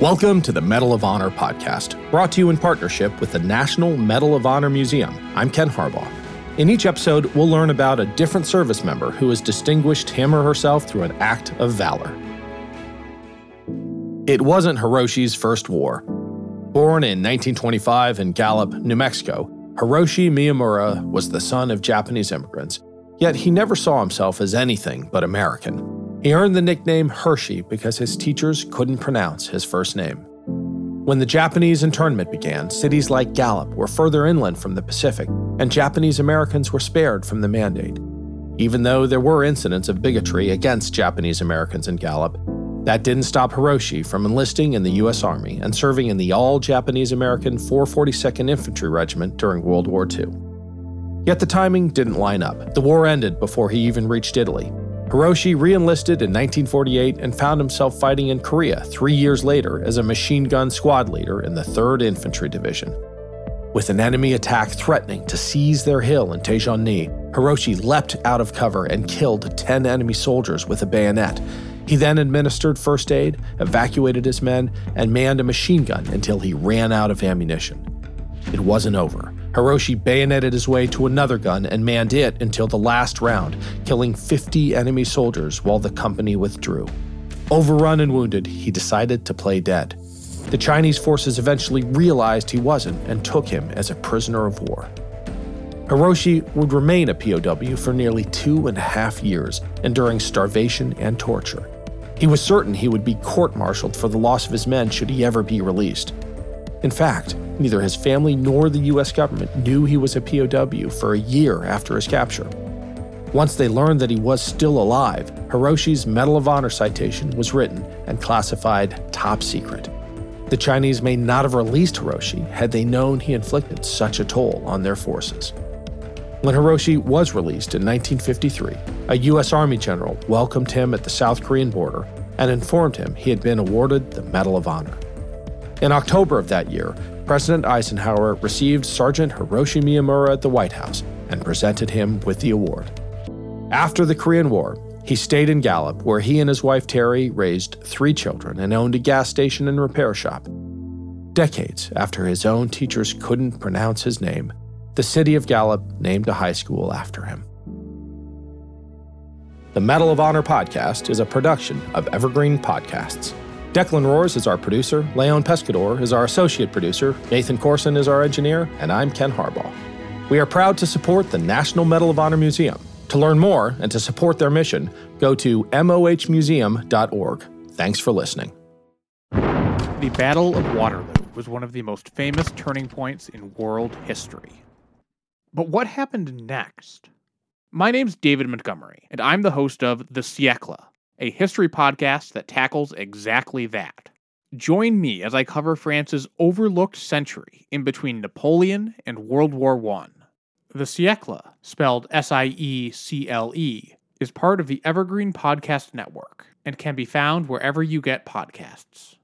Welcome to the Medal of Honor podcast, brought to you in partnership with the National Medal of Honor Museum. I'm Ken Harbaugh. In each episode, we'll learn about a different service member who has distinguished him or herself through an act of valor. It wasn't Hiroshi's first war. Born in 1925 in Gallup, New Mexico, Hiroshi Miyamura was the son of Japanese immigrants, yet he never saw himself as anything but American. He earned the nickname Hershey because his teachers couldn't pronounce his first name. When the Japanese internment began, cities like Gallup were further inland from the Pacific, and Japanese Americans were spared from the mandate. Even though there were incidents of bigotry against Japanese Americans in Gallup, that didn't stop Hiroshi from enlisting in the U.S. Army and serving in the all Japanese American 442nd Infantry Regiment during World War II. Yet the timing didn't line up. The war ended before he even reached Italy, Hiroshi re enlisted in 1948 and found himself fighting in Korea three years later as a machine gun squad leader in the 3rd Infantry Division. With an enemy attack threatening to seize their hill in Taejeon-ni, Hiroshi leapt out of cover and killed 10 enemy soldiers with a bayonet. He then administered first aid, evacuated his men, and manned a machine gun until he ran out of ammunition. It wasn't over. Hiroshi bayoneted his way to another gun and manned it until the last round, killing 50 enemy soldiers while the company withdrew. Overrun and wounded, he decided to play dead. The Chinese forces eventually realized he wasn't and took him as a prisoner of war. Hiroshi would remain a POW for nearly two and a half years, enduring starvation and torture. He was certain he would be court martialed for the loss of his men should he ever be released. In fact, neither his family nor the US government knew he was a POW for a year after his capture. Once they learned that he was still alive, Hiroshi's Medal of Honor citation was written and classified top secret. The Chinese may not have released Hiroshi had they known he inflicted such a toll on their forces. When Hiroshi was released in 1953, a U.S. Army general welcomed him at the South Korean border and informed him he had been awarded the Medal of Honor. In October of that year, President Eisenhower received Sergeant Hiroshi Miyamura at the White House and presented him with the award. After the Korean War, he stayed in Gallup, where he and his wife Terry raised three children and owned a gas station and repair shop. Decades after his own teachers couldn't pronounce his name, the city of Gallup named a high school after him. The Medal of Honor podcast is a production of Evergreen Podcasts. Declan Roars is our producer, Leon Pescador is our associate producer, Nathan Corson is our engineer, and I'm Ken Harbaugh. We are proud to support the National Medal of Honor Museum. To learn more and to support their mission, go to mohmuseum.org. Thanks for listening. The Battle of Waterloo was one of the most famous turning points in world history. But what happened next? My name's David Montgomery, and I'm the host of The Siècle, a history podcast that tackles exactly that. Join me as I cover France's overlooked century in between Napoleon and World War I. The Siècle, spelled S I E C L E, is part of the Evergreen Podcast Network and can be found wherever you get podcasts.